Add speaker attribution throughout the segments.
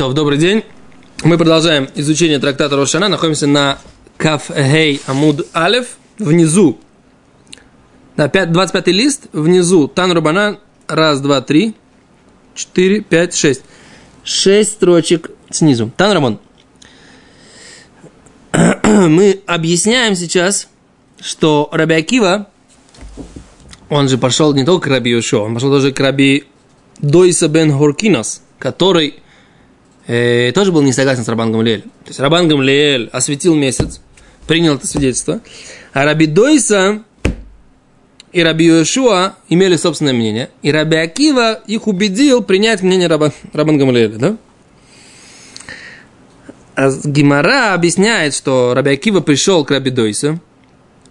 Speaker 1: То, добрый день. Мы продолжаем изучение трактата Рошана. Находимся на Каф-Гей Амуд Алев. Внизу. На 25 лист. Внизу. Тан Рубанан. Раз, два, три. Четыре, пять, шесть. Шесть строчек снизу. Тан Рабон. Мы объясняем сейчас, что Раби Акива, он же пошел не только к Раби Йошуа, он пошел тоже к Раби Дойса бен Хоркинос, который э, тоже был не согласен с Рабан Гамлиэль. То есть Рабан Гамлиэль осветил месяц, принял это свидетельство, а Раби Дойса и Раби Йошуа имели собственное мнение, и Раби Акива их убедил принять мнение Рабан, Рабан Гамлиэля, да? А Гимара объясняет, что Раби Акива пришел к Раби Дойсу,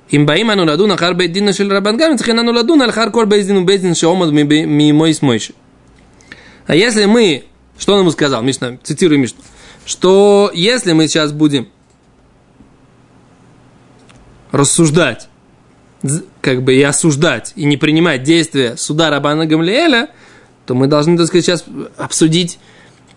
Speaker 1: им боим ану ладу нахар бейдина шель рабан гамец, хен ану ладу нахар кол бейдину бейдин шеомад ми мой смойши. А если мы что он ему сказал, Мишна, цитирую Мишну, что если мы сейчас будем рассуждать, как бы и осуждать, и не принимать действия суда Рабана Гамлиэля, то мы должны, так сказать, сейчас обсудить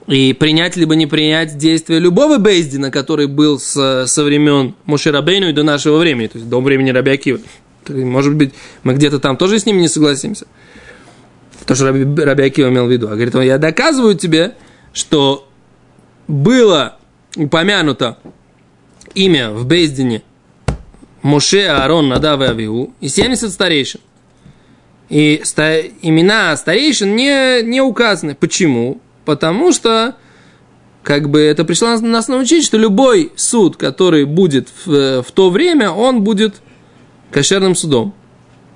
Speaker 1: и принять либо не принять действия любого Бейздина, который был с, со времен Мошерабейну и до нашего времени, то есть до времени Раби Акива. Может быть, мы где-то там тоже с ними не согласимся. То, что Раби, Раби Акива имел в виду. А говорит, я доказываю тебе, что было упомянуто имя в Бейздине Моше, Аарон, Надав и Авиу и 70 старейшин. И ста, имена старейшин не, не указаны. Почему? Потому что как бы это пришло нас научить, что любой суд, который будет в, в то время, он будет кошерным судом.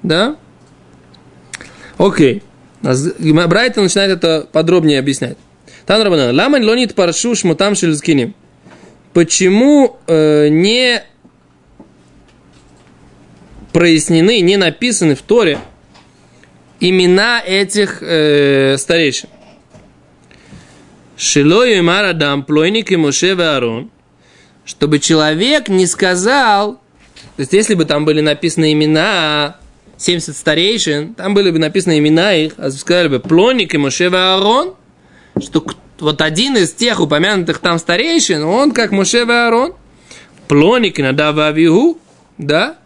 Speaker 1: Да? Окей. Брайтон начинает это подробнее объяснять. Там Рабана, ламан лонит паршу шмутам шельзкиним. Почему э, не прояснены, не написаны в Торе имена этих э, старейшин? Шилою Марадам, плойник и Аарон, чтобы человек не сказал, то есть если бы там были написаны имена 70 старейшин, там были бы написаны имена их, а сказали бы Плоник и Моше и Аарон, что вот один из тех упомянутых там старейшин, он как Моше и Аарон, Плоник и Надав и Авигу, да,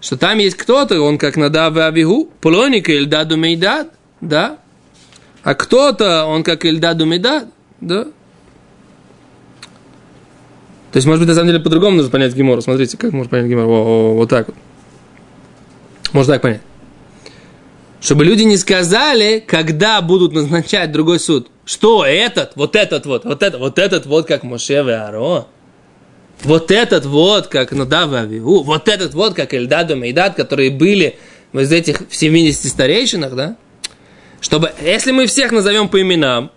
Speaker 1: что там есть кто-то, он как Надав и Авигу, Плоник и Эльдаду Мейдад, да, а кто-то, он как Эльдаду Мейдад, да. То есть, может быть, на самом деле по-другому нужно понять Гимору. Смотрите, как можно понять Гимору. О, вот так вот. Можно так понять. Чтобы люди не сказали, когда будут назначать другой суд. Что этот, вот этот вот, вот этот, вот этот вот, как Моше и Аарон. Вот этот вот, как Надав и Авиву. Вот этот вот, как Эльдад и Мейдад, которые были в этих 70 старейшинах, да? Чтобы, если мы всех назовем по именам,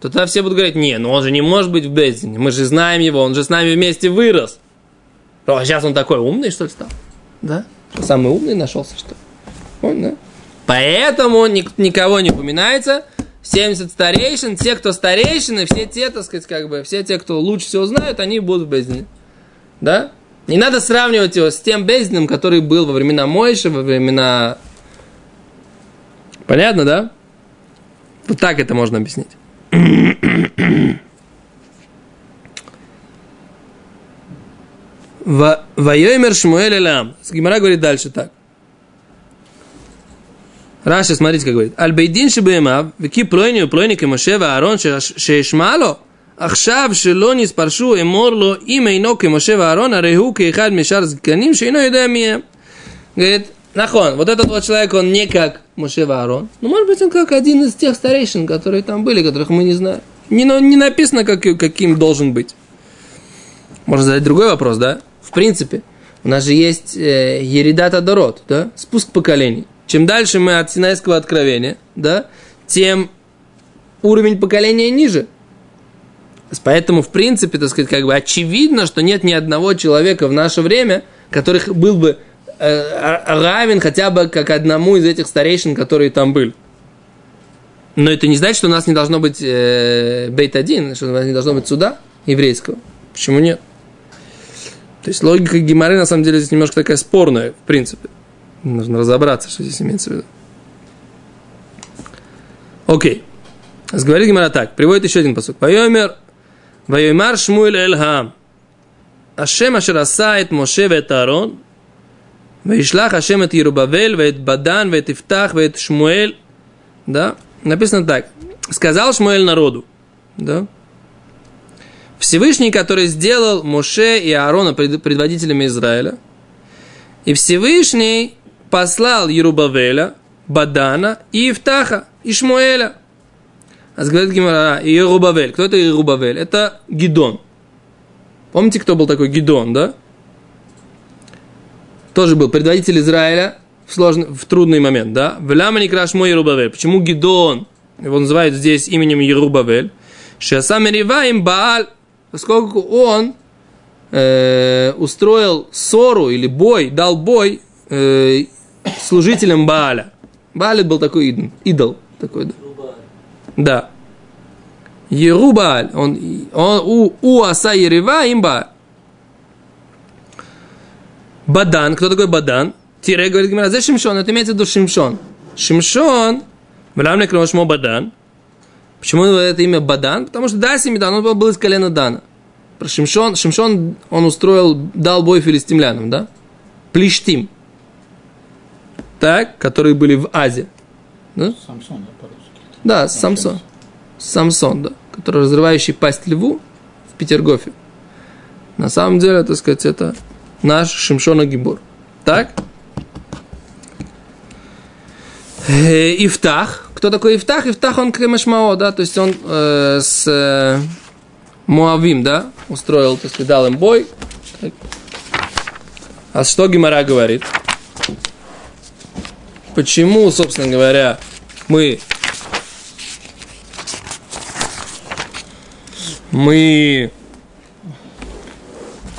Speaker 1: то тогда все будут говорить, не, ну он же не может быть в Бездине, мы же знаем его, он же с нами вместе вырос. А сейчас он такой умный, что ли, стал? Да? Самый умный нашелся, что ли? Он, да? Поэтому никого не упоминается. 70 старейшин, те, кто старейшины, все те, так сказать, как бы, все те, кто лучше всего знают, они будут в Бездине. Да? Не надо сравнивать его с тем Бездином, который был во времена Мойши, во времена... Понятно, да? Вот так это можно объяснить. Вайомер Шмуэль Элам. Гимара говорит дальше так. Раша, смотрите, как говорит. Альбейдин шибемав, вики плойнию плойник и Мошева Аарон шешмало, ахшав шело не спаршу эморло имя инок и Мошева Аарона рейху кейхад мешар зганим шейно едамия. Говорит, Нахон, вот этот вот человек, он не как Мошева Аарон, но ну, может быть он как один из тех старейшин, которые там были, которых мы не знаем. Не, не написано, как, каким должен быть. Можно задать другой вопрос, да? В принципе, у нас же есть э, Еридата Дород, да? Спуск поколений. Чем дальше мы от Синайского откровения, да, тем уровень поколения ниже. Поэтому, в принципе, так сказать, как бы очевидно, что нет ни одного человека в наше время, которых был бы Э, равен хотя бы как одному из этих старейшин, которые там были. Но это не значит, что у нас не должно быть э, бейт один, что у нас не должно быть суда еврейского. Почему нет? То есть логика Гимары на самом деле здесь немножко такая спорная, в принципе. Нужно разобраться, что здесь имеется в виду. Окей. Говорит Гимара так. Приводит еще один посуд. Вайомер. Вайомар Шмуэль Эльхам. Ашем Ашераса эт Моше вет Аарон. Вайшлах Ашем эт Ерубавель, вет Бадан, вет Ифтах, вет Шмуэль. Да? Написано так. Сказал Шмуэль народу. Да? Всевышний, который сделал Моше и Аарона предводителями Израиля, и Всевышний послал Ерубавеля, Бадана и Ифтаха, и. А говорит Гимара, Ерубавель. Кто это Ерубавель? Это Гидон. Помните, кто был такой Гидон, да? Тоже был предводитель Израиля в, сложный, в трудный момент, да? Вляма краш мой Ерубавель. Почему Гидон? Его называют здесь именем Ерубавель. Шасам им Бааль, поскольку он э, устроил ссору или бой, дал бой э, служителям Бааля. Бааль был такой идол, такой, да. Да. Ерубаль, он, он у, у аса Ерева имба. Бадан, кто такой Бадан? Тире говорит Гимара, за Шимшон, это имеется в виду Шимшон. Шимшон, Валам Некромашмо Бадан. Почему это имя Бадан? Потому что Даси Медан, он был из колена Дана. Про Шимшон, Шимшон он устроил, дал бой филистимлянам, да? Плештим. Так, которые были в Азии.
Speaker 2: Да? Самсон, да, по-русски.
Speaker 1: Да, Самсон. Самсон, да. Который разрывающий пасть льву в Петергофе. На самом деле, так сказать, это наш Шимшона Гибор. Так? Э, Ифтах кто такой Ифтах? Ифтах он Кремешмао, да, то есть он э, с э, Муавим, да, устроил, то есть дал им бой. Так. А что Гимара говорит? Почему, собственно говоря, мы мы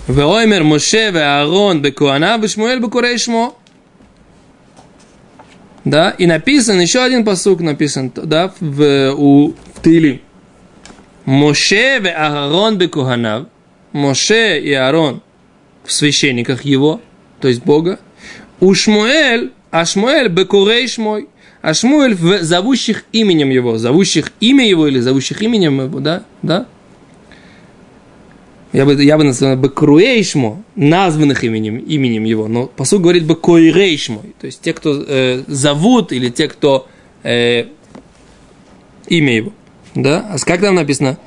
Speaker 1: Веоймер Моше, Аарон, Бекуана, Бешмуэль, Бекурейшмо. Да, и написан еще один посук написан, да, в, у в Тилим. Моше и Аарон бекуханав. Моше и Аарон в священниках его, то есть Бога. У Шмуэль, а Шмуэль бекурей шмой. А Шмуэль в зовущих именем его, зовущих имя его или зовущих именем его, да, да, я бы, я бы назвал Бекруэйшмо, названных именем, именем его, но по сути говорит Бекойрейшмо, то есть те, кто э, зовут или те, кто э, имя его. Да? А как там написано?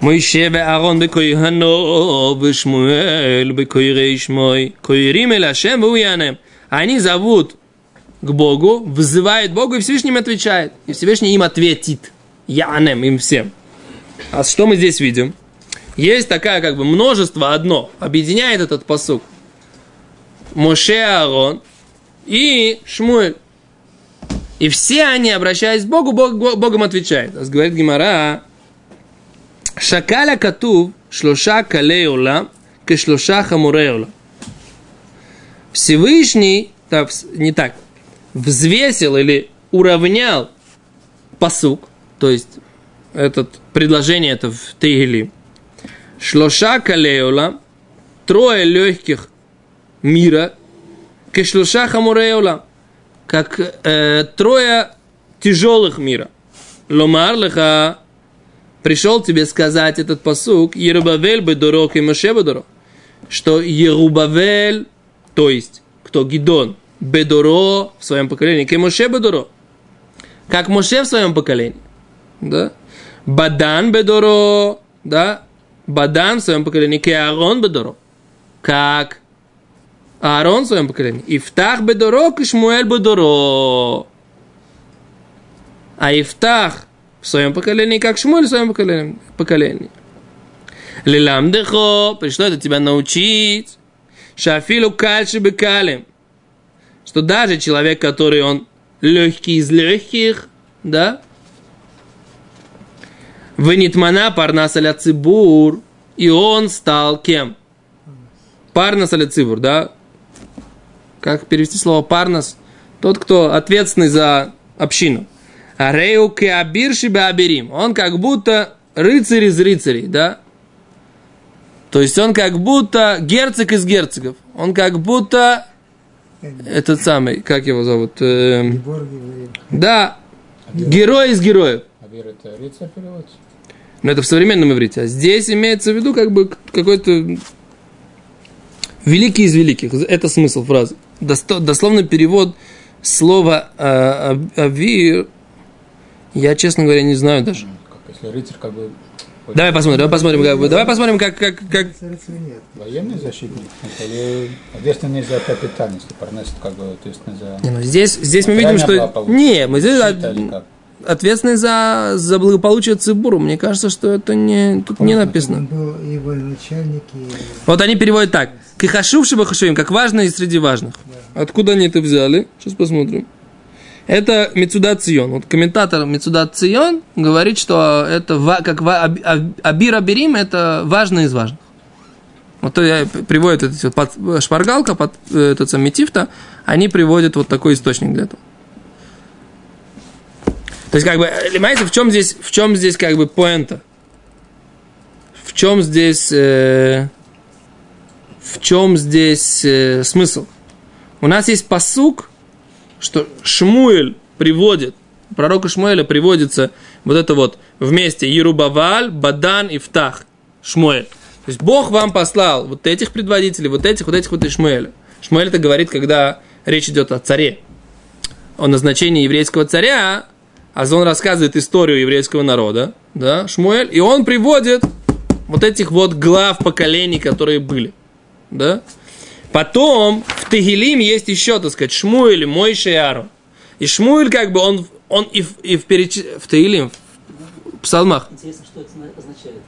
Speaker 1: Моише Аарон бекойхано бешмуэль бекойрейшмой койрим эль Ашем вуянем. Они зовут к Богу, вызывают Богу, и Всевышний им отвечает. И Всевышний им ответит. Янем им всем. А что мы здесь видим? Есть такая как бы множество одно, объединяет этот посук. Моше Аарон и Шмуэль. И все они, обращаясь к Богу, Бог, Богом отвечает. Говорит Гимара, Шакаля катув шлоша калей улам, кешлоша хамурей Всевышний, так, не так, взвесил или уравнял посук, то есть этот предложение это в Тегелим, Шлоша калеола, трое легких мира, кешлоша хамуреола, как э, трое тяжелых мира. Ломар леха, пришел тебе сказать этот посук, Ерубавель бы дорог и Моше бы что Ерубавель, то есть, кто Гидон, Бедоро в своем поколении, как Моше Бедоро, как Моше в своем поколении, да? Бадан Бедоро, да? Бадан в своем поколении, к Аарон Бедоро. Как Аарон в своем поколении. Ифтах Бедоро, к Шмуэль Бедоро. А Ифтах в своем поколении, как Шмуэль в своем поколении. поколении. Лиламдехо, пришло это тебя научить. Шафилу кальши бекалем. Что даже человек, который он легкий из легких, да, Венитмана парнас аля цибур. И он стал кем? Парнас аля цибур, да? Как перевести слово парнас? Тот, кто ответственный за общину. Арею кеабирши абирим. Он как будто рыцарь из рыцарей, да? То есть он как будто герцог из герцогов. Он как будто этот самый, как его зовут? Эм, да, герой из героев.
Speaker 2: Абир это рыцарь переводится?
Speaker 1: Но это в современном иврите. А здесь имеется в виду как бы какой-то великий из великих. Это смысл фразы. Дословно перевод слова э, «ави» я, честно говоря, не знаю даже.
Speaker 2: Как если рыцарь как бы...
Speaker 1: Давай посмотрим, давай посмотрим, как, бы- давай посмотрим, как, как, как.
Speaker 2: Военный защитник, или ответственный за капитан, если парнес, как бы ответственный за...
Speaker 1: Не, ну здесь, здесь мы видим, что... Не, мы здесь
Speaker 2: Защита или как?
Speaker 1: Ответственный за, за благополучие Цибуру. Мне кажется, что это не, тут не написано.
Speaker 3: Его начальник и...
Speaker 1: Вот они переводят так. Кихашувши бахашуим, как важное среди важных. Откуда они это взяли? Сейчас посмотрим. Это Мецуда Цион. Вот комментатор Мецуда Цион говорит, что это как Абир Аберим, это важное из важных. Вот то я приводит это всё под шпаргалка, под э, этот сам Метифта, они приводят вот такой источник для этого. То есть, как бы, понимаете, в чем здесь, в чем здесь, как бы, поинта? В чем здесь, э, в чем здесь э, смысл? У нас есть посук, что Шмуэль приводит, пророка Шмуэля приводится вот это вот вместе Ерубаваль, Бадан и Ftах. Шмуэль. То есть Бог вам послал вот этих предводителей, вот этих, вот этих вот и Шмуэля. Шмуэль это говорит, когда речь идет о царе, о назначении еврейского царя, а он рассказывает историю еврейского народа, да, Шмуэль, и он приводит вот этих вот глав поколений, которые были, да. Потом в Тегелим есть еще, так сказать, Шмуэль, Мойша и Аарон. И Шмуэль, как бы, он, он и, в, и в, переч... в Тегелим, в псалмах.
Speaker 4: Интересно, что это зна- означает.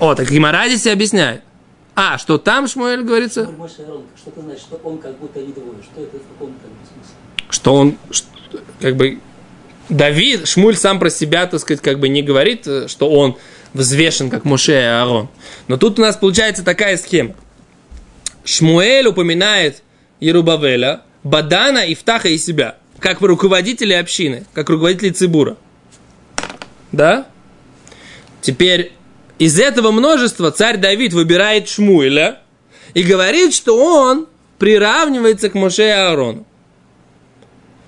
Speaker 1: О, так Гимара здесь и объясняет. А, что там Шмуэль говорится?
Speaker 4: Мой Моше Арон, что это значит, что он как будто не двое? Что это в каком как бы, смысле?
Speaker 1: Что он, что- как бы, Давид, Шмуль сам про себя, так сказать, как бы не говорит, э, что он взвешен, как Моше и Аарон. Но тут у нас получается такая схема. Шмуэль упоминает Ерубавеля, Бадана, Ифтаха и себя, как руководители общины, как руководители Цибура. Да? Теперь из этого множества царь Давид выбирает Шмуэля и говорит, что он приравнивается к Моше и Аарону.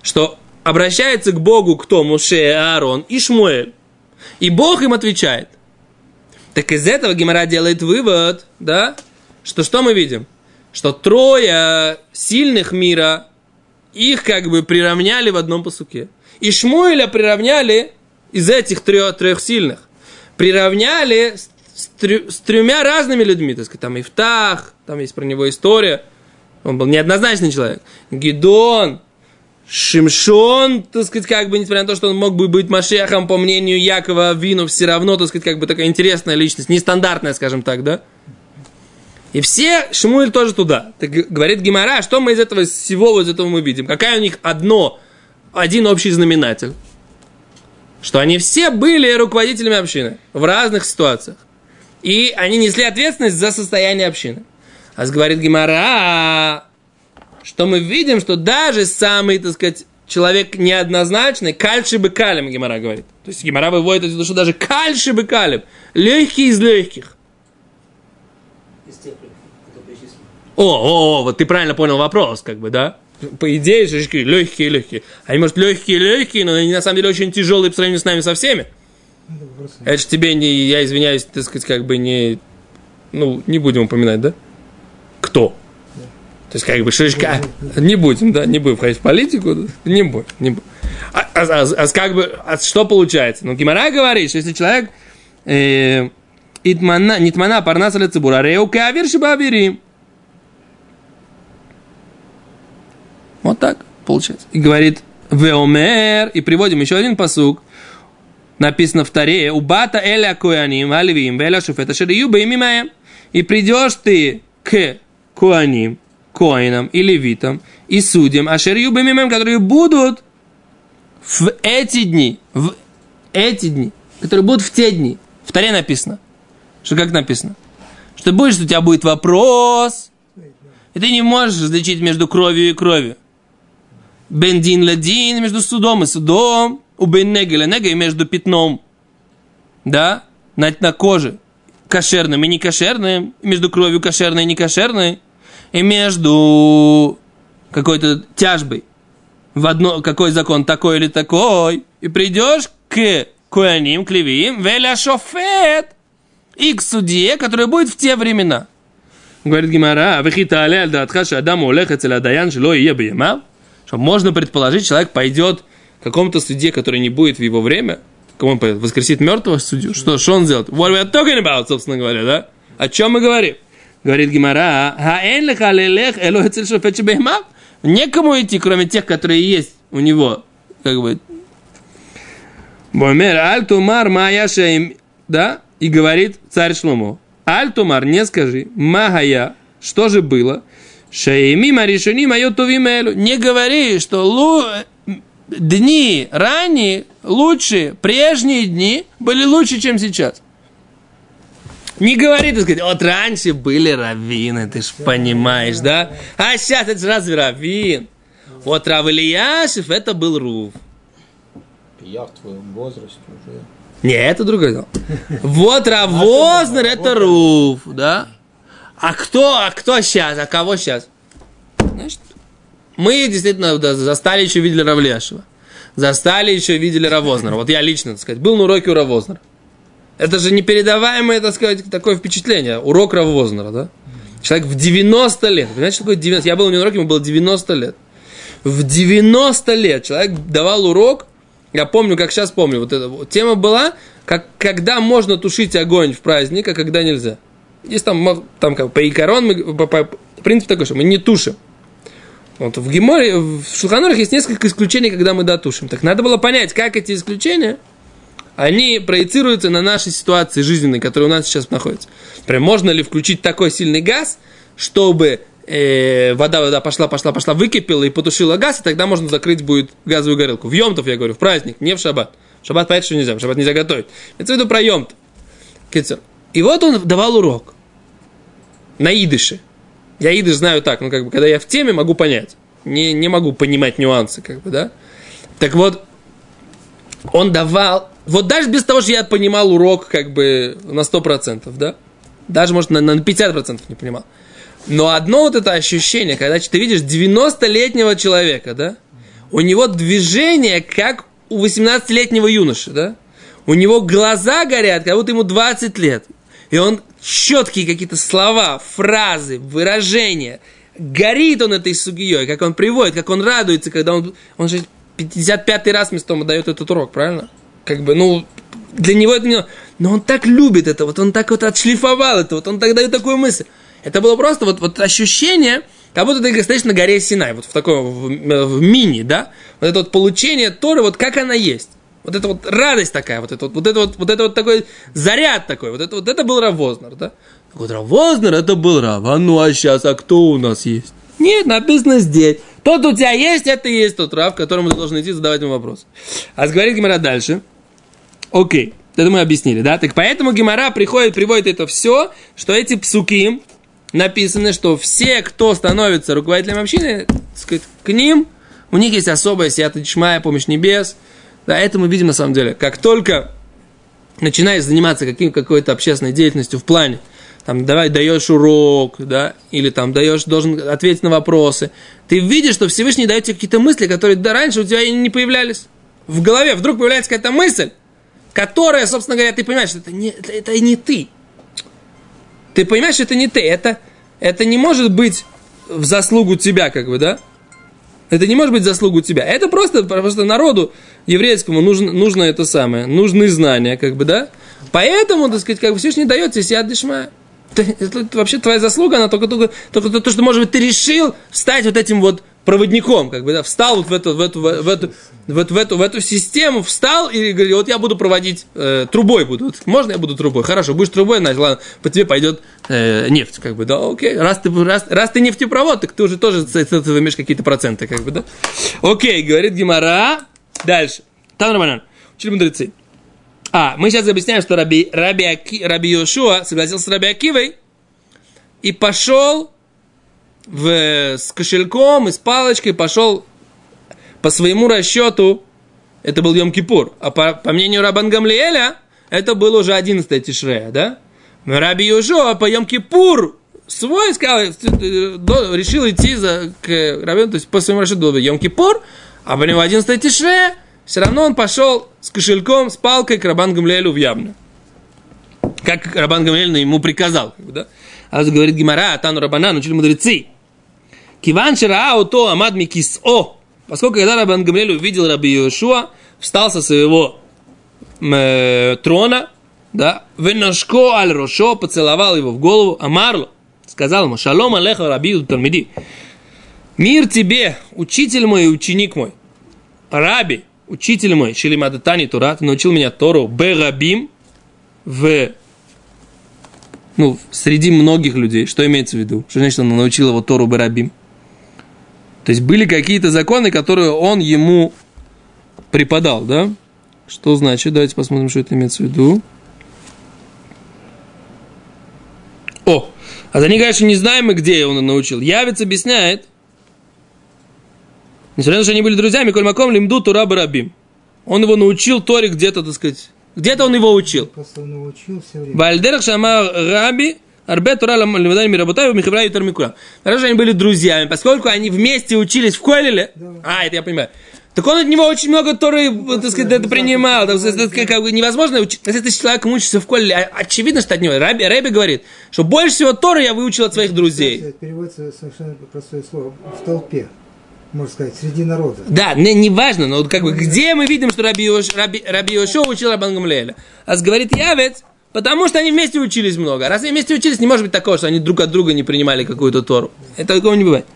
Speaker 1: Что обращается к Богу кто? Моше, и Аарон и Шмуэль. И Бог им отвечает. Так из этого Гемора делает вывод, да, что что мы видим? Что трое сильных мира, их как бы приравняли в одном посуке. И Шмуэля приравняли из этих трех, трех сильных. Приравняли с, с с тремя разными людьми. Так сказать, там Ифтах, там есть про него история. Он был неоднозначный человек. Гидон, Шимшон, так сказать, как бы, несмотря на то, что он мог бы быть Машехом, по мнению Якова Вину, все равно, так сказать, как бы такая интересная личность, нестандартная, скажем так, да? И все, Шмуэль тоже туда. Так говорит Гимара, что мы из этого из всего вот из этого мы видим? Какая у них одно, один общий знаменатель? Что они все были руководителями общины в разных ситуациях. И они несли ответственность за состояние общины. А говорит Гимара, что мы видим, что даже самый, так сказать, человек неоднозначный, кальши бы калим, Гимара говорит. То есть Гимара выводит виду, что даже кальши бы калим, легкий из легких.
Speaker 4: Из тех.
Speaker 1: О, о, о, вот ты правильно понял вопрос, как бы, да? По идее, же легкие, легкие. Они, может, легкие, легкие, но они на самом деле очень тяжелые по сравнению с нами со всеми.
Speaker 3: Это вопрос.
Speaker 1: Это же тебе не, я извиняюсь, так сказать, как бы не, ну, не будем упоминать, да? Кто? То есть, как бы, шишка, не будем, да, не будем входить в политику, не будем, не будем. А, а- а- а как бы, а что получается? Ну, Гимара говорит, что если человек э, итмана, нитмана парнаса лецебура, реу кавир шибабирим. Вот так получается. И говорит, веомер, и приводим еще один посук, написано в Таре, убата эля коаним, альвим, веля шуфета шерию беймимаем. И придешь ты к коаним, коинам и левитам, и судьям, а шерию беймимаем, которые будут в эти дни, в эти дни, которые будут в те дни. В Таре написано. Что как написано? Что будешь, что у тебя будет вопрос, и ты не можешь различить между кровью и кровью. Бендин ладин между судом и судом, у беннега и между пятном, да, на, на коже, кошерным и некошерным, между кровью кошерной и некошерной, и между какой-то тяжбой в одно, какой закон такой или такой, и придешь к Куаним, Клевиим, Веля Шофет, и к судье, который будет в те времена. Говорит Гимара, вы хитали аль датха Адам улех эцеля даян шло и ебиема. Что можно предположить, человек пойдет к какому-то судье, который не будет в его время, кому он пойдет, воскресит мертвого судью, что, что он сделает? What we are talking about, собственно говоря, да? О чем мы говорим? Говорит Гимара. Некому идти, кроме тех, которые есть у него, как бы, Бомер, аль тумар мая шейм, да? И говорит царь Шломо, аль тумар, не скажи, магая, что же было? Шейми маришини мое тувимелю. Не говори, что лу... дни ранние, лучшие, прежние дни были лучше, чем сейчас. Не говори, так сказать, вот раньше были раввины, ты ж понимаешь, да? А сейчас это же разве раввин? Вот Рав Ильяшев, это был Рув.
Speaker 2: Я в твоем возрасте уже.
Speaker 1: Не, это другое дело. Вот Равознер это Руф, да? А кто, а кто сейчас, а кого сейчас? Значит, мы действительно застали еще видели Равлешева. Застали еще видели Равознера. Вот я лично, так сказать, был на уроке у Равознера. Это же непередаваемое, так сказать, такое впечатление. Урок Равознера, да? Человек в 90 лет. Понимаете, что такое 90? Я был у него на уроке, ему было 90 лет. В 90 лет человек давал урок, я помню, как сейчас помню, вот эта вот тема была, как, когда можно тушить огонь в праздник, а когда нельзя. Есть там, там как по икорон, мы, по, по, принцип такой, что мы не тушим. Вот в Геморе, в Шулханорах есть несколько исключений, когда мы дотушим. Так надо было понять, как эти исключения, они проецируются на наши ситуации жизненные, которые у нас сейчас находятся. Прям можно ли включить такой сильный газ, чтобы э, вода, вода пошла, пошла, пошла, выкипела и потушила газ, и тогда можно закрыть будет газовую горелку. В Йомтов, я говорю, в праздник, не в шаббат. В шаббат понятно, что нельзя, в шаббат нельзя готовить. Это в виду про. Кицер. И вот он давал урок на идыше. Я идыш знаю так, ну как бы, когда я в теме, могу понять. Не, не могу понимать нюансы, как бы, да. Так вот, он давал, вот даже без того, что я понимал урок как бы на 100%, да, даже, может, на, на 50% не понимал. Но одно вот это ощущение, когда ты видишь 90-летнего человека, да, у него движение, как у 18-летнего юноши, да, у него глаза горят, как будто ему 20 лет. И он четкие какие-то слова, фразы, выражения. Горит он этой сугией, как он приводит, как он радуется, когда он... Он же 55-й раз местом дает этот урок, правильно? Как бы, ну, для него это не... Но он так любит это, вот он так вот отшлифовал это, вот он так дает такую мысль. Это было просто вот, вот ощущение, как будто ты стоишь на горе Синай, вот в таком, в, в мини, да? Вот это вот получение Торы, вот как она есть. Вот это вот радость такая, вот это вот, вот это вот, вот это вот такой заряд такой, вот это вот это был Равознер, да? Вот Равознер, это был Рав, а ну а сейчас, а кто у нас есть? Нет, написано здесь. Тот у тебя есть, это и есть тот Рав, к которому ты должен идти задавать ему вопрос. А говорит Гимара дальше. Окей, это мы объяснили, да? Так поэтому Гимара приходит, приводит это все, что эти псуки написаны, что все, кто становится руководителем общины, сказать, к ним, у них есть особая сията дишмая, помощь небес, да, это мы видим на самом деле. Как только начинаешь заниматься каким, какой-то общественной деятельностью в плане, там, давай даешь урок, да, или там даешь, должен ответить на вопросы, ты видишь, что Всевышний дает тебе какие-то мысли, которые да, раньше у тебя и не появлялись. В голове вдруг появляется какая-то мысль, которая, собственно говоря, ты понимаешь, что это не, это, это не ты. Ты понимаешь, что это не ты, это, это не может быть в заслугу тебя, как бы, да? Это не может быть заслугу тебя. Это просто, просто народу еврейскому нужно, нужно это самое, нужны знания, как бы, да? Поэтому, так сказать, как бы Всевышний дает тебе сиат дешма. Вообще твоя заслуга, она только, только, только то, что, может быть, ты решил стать вот этим вот проводником, как бы, да, встал вот в эту, в эту, в эту, в эту, в эту, в эту систему, встал и говорит, вот я буду проводить, э, трубой буду. Можно я буду трубой? Хорошо, будешь трубой, значит, ладно, по тебе пойдет э, нефть, как бы, да, окей. Раз ты, раз, раз ты нефтепровод, так ты уже тоже с имеешь какие-то проценты, как бы, да. Окей, говорит Гимара. Дальше. Там нормально. Учили мудрецы. А, мы сейчас объясняем, что Раби, Раби, Аки, Раби Йошуа согласился с Раби Акивой и пошел в, с кошельком и с палочкой, пошел по своему расчету, это был Йом Кипур, а по, по мнению Рабан Гамлиэля, это был уже 11 Тишрея, да? Раби Йошуа по Йом Кипур свой сказал, решил идти за, к Рабину, то есть по своему расчету был Йом Кипур, а по нему 11 Тишрея, все равно он пошел с кошельком, с палкой к Рабан Гамлиэлю в Явну. Как Рабан Гамлиэль ему приказал. Да? А говорит Гимара, Тану Рабанан, учили мудрецы. Киван Шараа то Амад Микис О. Поскольку когда Рабан Гамлиэль увидел Раби Йошуа, встал со своего э, трона, да, венашко аль рошо, поцеловал его в голову, амарло, сказал ему, шалом алеха раби Талмиди, мир тебе, учитель мой и ученик мой, раби, учитель мой, Шилимадатани Тура, ты научил меня Тору Берабим в ну, среди многих людей. Что имеется в виду? Что значит, он научил его Тору Берабим? То есть были какие-то законы, которые он ему преподал, да? Что значит? Давайте посмотрим, что это имеется в виду. О, а за не знаем мы, где он научил. Явец объясняет, Несмотря на то, что они были друзьями, Коль Маком Лимду Тура Барабим. Он его научил Торе где-то, так сказать. Где-то он его учил.
Speaker 3: Просто он его учил все время.
Speaker 1: Вальдерах Шама Раби Арбе Тура Левадай Мирабутай Михавра и Тармикура. Хорошо, они были друзьями, поскольку они вместе учились в Колеле. А, это я понимаю. Так он от него очень много Торы, так сказать, это принимал. Сказать, это как бы невозможно учить. Если ты с человеком учишься в Колеле, а- очевидно, что от него. Раби, Раби говорит, что больше всего Торы я выучил от своих друзей.
Speaker 3: Это переводится совершенно простое слово. В толпе. Можно сказать, среди народа.
Speaker 1: Да, не, не важно, но вот как бы где мы видим, что Раби, Йош, Раби, Раби Йошуа учил Рабан Гамлеля? А говорит Явец, потому что они вместе учились много. Раз они вместе учились, не может быть такого, что они друг от друга не принимали какую-то Тору. Это такого не бывает.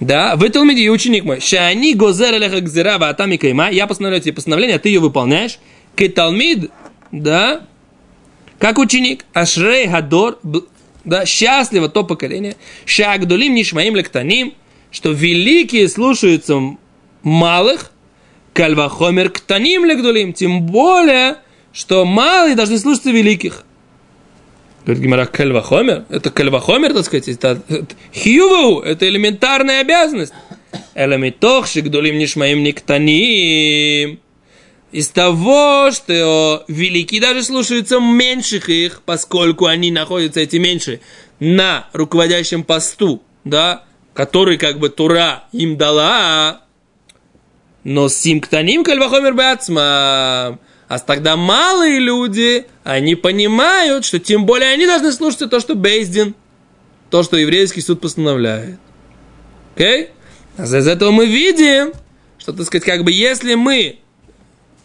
Speaker 1: Да, вы Талмиди, ученик мой. Шани гозер элеха гзира ваатами кайма. Я постановляю тебе постановление, а ты ее выполняешь. Кеталмид, да, как ученик. Ашрей гадор, да, счастливо то поколение. Шагдулим нишмаим лектаним, что великие слушаются малых, кальвахомер ктаним легдулим, тем более, что малые должны слушаться великих. Говорит Гимара, кальвахомер, это кальвахомер, так сказать, это, это хьювау, это элементарная обязанность. Элемитох шигдулим нишмаим никтаним. Из того, что великие даже слушаются меньших их, поскольку они находятся, эти меньшие, на руководящем посту, да, который как бы Тура им дала, но симктаним кальвахомер бацма. А тогда малые люди, они понимают, что тем более они должны слушаться то, что Бейздин, то, что еврейский суд постановляет. Окей? А из этого мы видим, что, так сказать, как бы если мы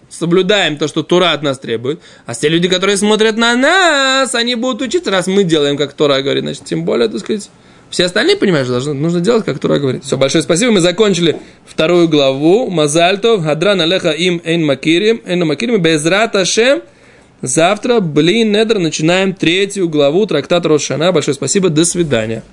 Speaker 1: соблюдаем то, что Тура от нас требует, а те люди, которые смотрят на нас, они будут учиться, раз мы делаем, как Тура говорит, значит, тем более, так сказать, все остальные, понимаешь, должны, нужно делать, как Тура говорит. Все, большое спасибо. Мы закончили вторую главу. Мазальтов, Хадран Алеха им эйн макирим, эйн макирим, безрат Ашем. Завтра, блин, недр, начинаем третью главу трактата Рошана. Большое спасибо, до свидания.